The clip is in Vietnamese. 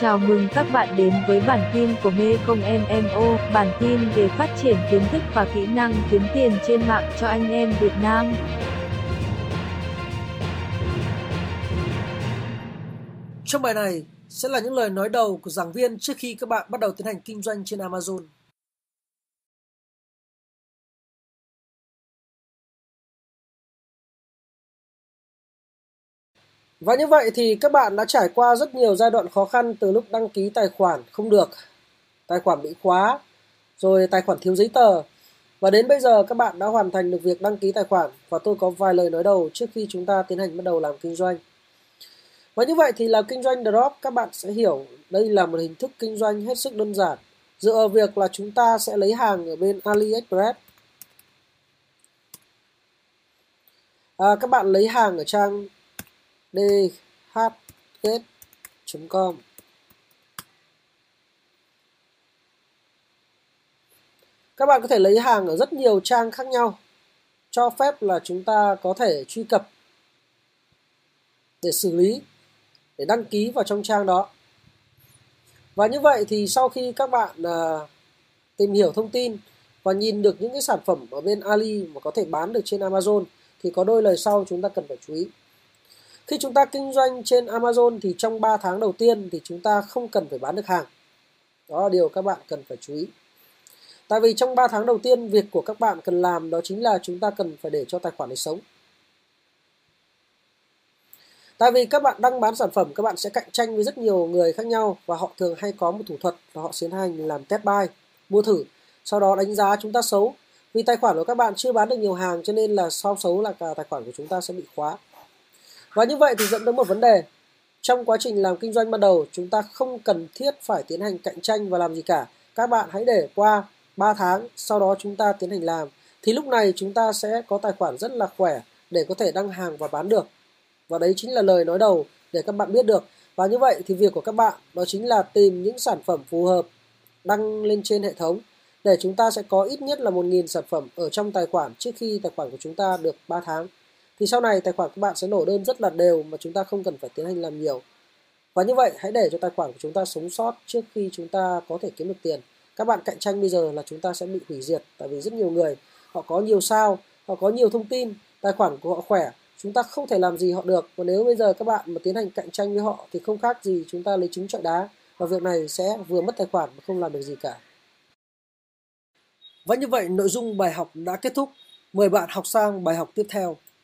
Chào mừng các bạn đến với bản tin của Mê Công MMO, bản tin về phát triển kiến thức và kỹ năng kiếm tiền trên mạng cho anh em Việt Nam. Trong bài này sẽ là những lời nói đầu của giảng viên trước khi các bạn bắt đầu tiến hành kinh doanh trên Amazon. Và như vậy thì các bạn đã trải qua rất nhiều giai đoạn khó khăn từ lúc đăng ký tài khoản không được, tài khoản bị khóa, rồi tài khoản thiếu giấy tờ. Và đến bây giờ các bạn đã hoàn thành được việc đăng ký tài khoản và tôi có vài lời nói đầu trước khi chúng ta tiến hành bắt đầu làm kinh doanh. Và như vậy thì là kinh doanh drop các bạn sẽ hiểu đây là một hình thức kinh doanh hết sức đơn giản dựa vào việc là chúng ta sẽ lấy hàng ở bên AliExpress. À, các bạn lấy hàng ở trang dhgate.com Các bạn có thể lấy hàng ở rất nhiều trang khác nhau, cho phép là chúng ta có thể truy cập để xử lý, để đăng ký vào trong trang đó. Và như vậy thì sau khi các bạn à, tìm hiểu thông tin và nhìn được những cái sản phẩm ở bên Ali mà có thể bán được trên Amazon thì có đôi lời sau chúng ta cần phải chú ý khi chúng ta kinh doanh trên Amazon thì trong 3 tháng đầu tiên thì chúng ta không cần phải bán được hàng. Đó là điều các bạn cần phải chú ý. Tại vì trong 3 tháng đầu tiên việc của các bạn cần làm đó chính là chúng ta cần phải để cho tài khoản này sống. Tại vì các bạn đăng bán sản phẩm các bạn sẽ cạnh tranh với rất nhiều người khác nhau và họ thường hay có một thủ thuật là họ tiến hành làm test buy, mua thử, sau đó đánh giá chúng ta xấu. Vì tài khoản của các bạn chưa bán được nhiều hàng cho nên là sau xấu là cả tài khoản của chúng ta sẽ bị khóa. Và như vậy thì dẫn đến một vấn đề. Trong quá trình làm kinh doanh ban đầu, chúng ta không cần thiết phải tiến hành cạnh tranh và làm gì cả. Các bạn hãy để qua 3 tháng, sau đó chúng ta tiến hành làm. Thì lúc này chúng ta sẽ có tài khoản rất là khỏe để có thể đăng hàng và bán được. Và đấy chính là lời nói đầu để các bạn biết được. Và như vậy thì việc của các bạn đó chính là tìm những sản phẩm phù hợp đăng lên trên hệ thống để chúng ta sẽ có ít nhất là 1.000 sản phẩm ở trong tài khoản trước khi tài khoản của chúng ta được 3 tháng thì sau này tài khoản các bạn sẽ nổ đơn rất là đều mà chúng ta không cần phải tiến hành làm nhiều. Và như vậy, hãy để cho tài khoản của chúng ta sống sót trước khi chúng ta có thể kiếm được tiền. Các bạn cạnh tranh bây giờ là chúng ta sẽ bị hủy diệt tại vì rất nhiều người, họ có nhiều sao, họ có nhiều thông tin, tài khoản của họ khỏe, chúng ta không thể làm gì họ được. Và nếu bây giờ các bạn mà tiến hành cạnh tranh với họ thì không khác gì chúng ta lấy trứng trọi đá. Và việc này sẽ vừa mất tài khoản mà không làm được gì cả. Và như vậy, nội dung bài học đã kết thúc. Mời bạn học sang bài học tiếp theo.